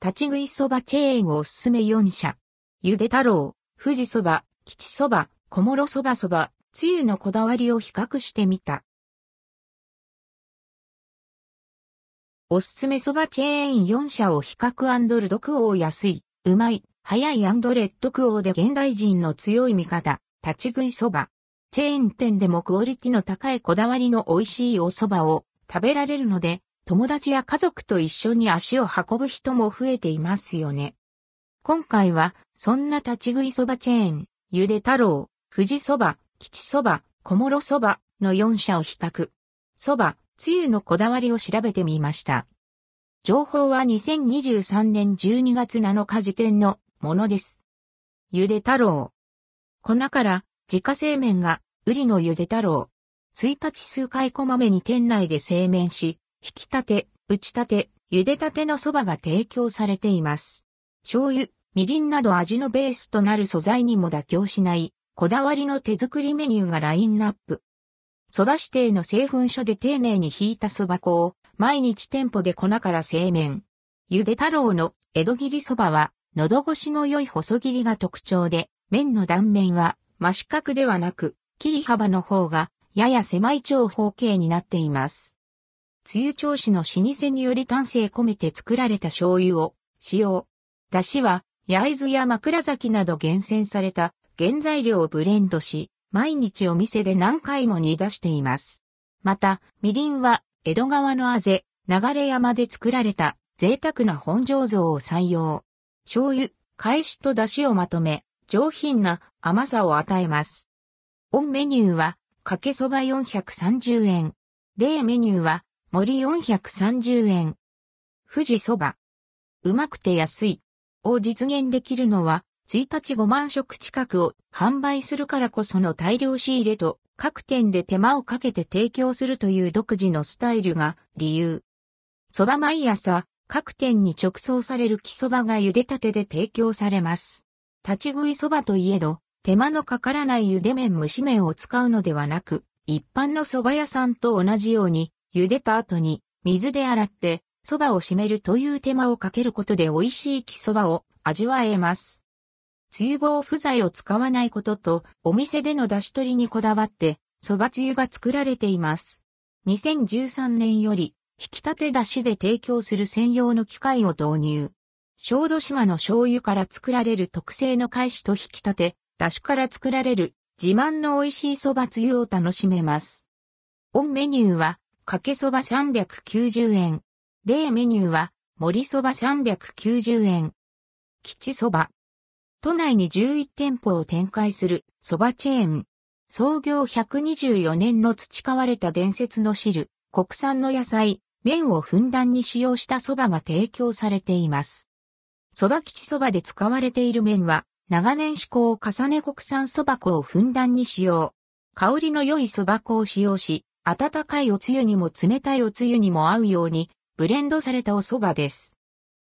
立ち食いそばチェーンおすすめ4社。ゆで太郎、富士そば、吉そば、小諸そばそば、つゆのこだわりを比較してみた。おすすめそばチェーン4社を比較ルドクオー安い、うまい、早いレッドクオーで現代人の強い味方、立ち食いそば。チェーン店でもクオリティの高いこだわりの美味しいお蕎麦を食べられるので、友達や家族と一緒に足を運ぶ人も増えていますよね。今回は、そんな立ち食いそばチェーン、ゆで太郎、富士そば、吉そば、小諸そばの4社を比較。そば、つゆのこだわりを調べてみました。情報は2023年12月7日時点のものです。ゆで太郎。粉から自家製麺が、売りのゆで太郎。1日数回こまめに店内で製麺し、引き立て、打ち立て、茹でたての蕎麦が提供されています。醤油、みりんなど味のベースとなる素材にも妥協しない、こだわりの手作りメニューがラインナップ。蕎麦指定の製粉所で丁寧に引いた蕎麦粉を、毎日店舗で粉から製麺。茹で太郎の江戸切り蕎麦は、喉越しの良い細切りが特徴で、麺の断面は真四角ではなく、切り幅の方がやや狭い長方形になっています。つゆ調子の老舗により丹精込めて作られた醤油を使用。だしは、焼津や枕崎など厳選された原材料をブレンドし、毎日お店で何回も煮出しています。また、みりんは江戸川のあぜ、流山で作られた贅沢な本醸造を採用。醤油、返しと出汁をまとめ、上品な甘さを与えます。オンメニューは、かけそば430円。例メニューは、森430円。富士そば。うまくて安い。を実現できるのは、1日5万食近くを販売するからこその大量仕入れと、各店で手間をかけて提供するという独自のスタイルが理由。そば毎朝、各店に直送される木そばが茹でたてで提供されます。立ち食いそばといえど、手間のかからない茹で麺蒸し麺を使うのではなく、一般の蕎麦屋さんと同じように、茹でた後に水で洗って蕎麦を締めるという手間をかけることで美味しい木蕎麦を味わえます。つゆ棒不在を使わないことと、お店での出し取りにこだわって、蕎麦つゆが作られています。2013年より、引き立て出しで提供する専用の機械を導入。小豆島の醤油から作られる特製の返しと引き立て、出汁から作られる自慢の美味しい蕎麦つゆを楽しめます。オンメニューは、かけ蕎麦390円。例メニューは、盛り蕎麦390円。吉蕎麦。都内に11店舗を展開する蕎麦チェーン。創業124年の培われた伝説の汁、国産の野菜、麺をふんだんに使用した蕎麦が提供されています。蕎麦吉蕎麦で使われている麺は、長年試行を重ね国産蕎麦粉をふんだんに使用。香りの良い蕎麦粉を使用し、温かいおつゆにも冷たいおつゆにも合うように、ブレンドされたお蕎麦です。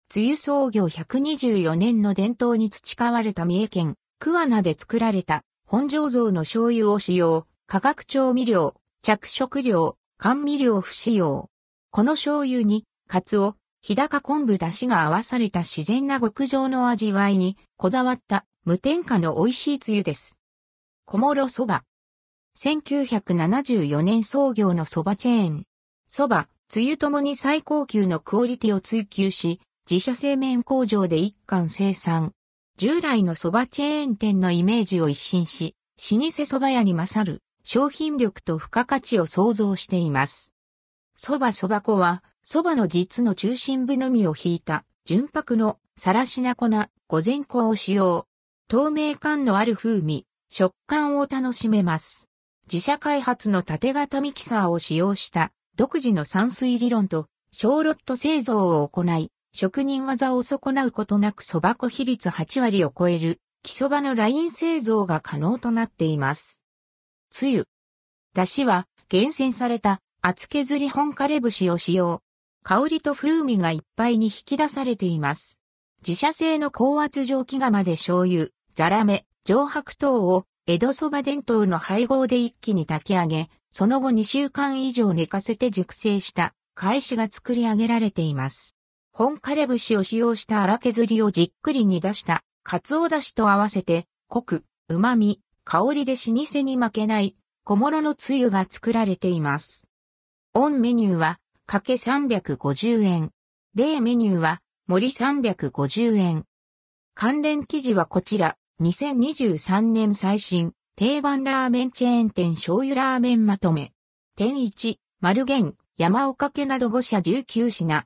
つゆ創業124年の伝統に培われた三重県、桑名で作られた本醸造の醤油を使用、化学調味料、着色料、甘味料不使用。この醤油に、カツオ、日高昆布出汁が合わされた自然な極上の味わいにこだわった無添加の美味しいつゆです。小諸そば。1974年創業のそばチェーン。そば、つゆともに最高級のクオリティを追求し、自社製麺工場で一貫生産。従来のそばチェーン店のイメージを一新し、老舗蕎麦屋に勝る商品力と付加価値を創造しています。蕎麦蕎麦粉は蕎麦の実の中心部のみを引いた純白のさらしな粉、午前粉を使用。透明感のある風味、食感を楽しめます。自社開発の縦型ミキサーを使用した独自の散水理論と小ロット製造を行い、職人技を損なうことなく蕎麦粉比率8割を超える木蕎麦のライン製造が可能となっています。つゆ。だしは厳選された厚削り本枯れ節を使用。香りと風味がいっぱいに引き出されています。自社製の高圧蒸気釜で醤油、ザラメ、上白糖を江戸そば伝統の配合で一気に炊き上げ、その後2週間以上寝かせて熟成した返しが作り上げられています。本枯節を使用した荒削りをじっくり煮出した、カツオだしと合わせて、濃く、旨味、香りで老舗に負けない、小諸のつゆが作られています。オンメニューは、かけ350円。例メニューは、森350円。関連記事はこちら、2023年最新、定番ラーメンチェーン店醤油ラーメンまとめ。点1、丸源、山岡家など5社19品。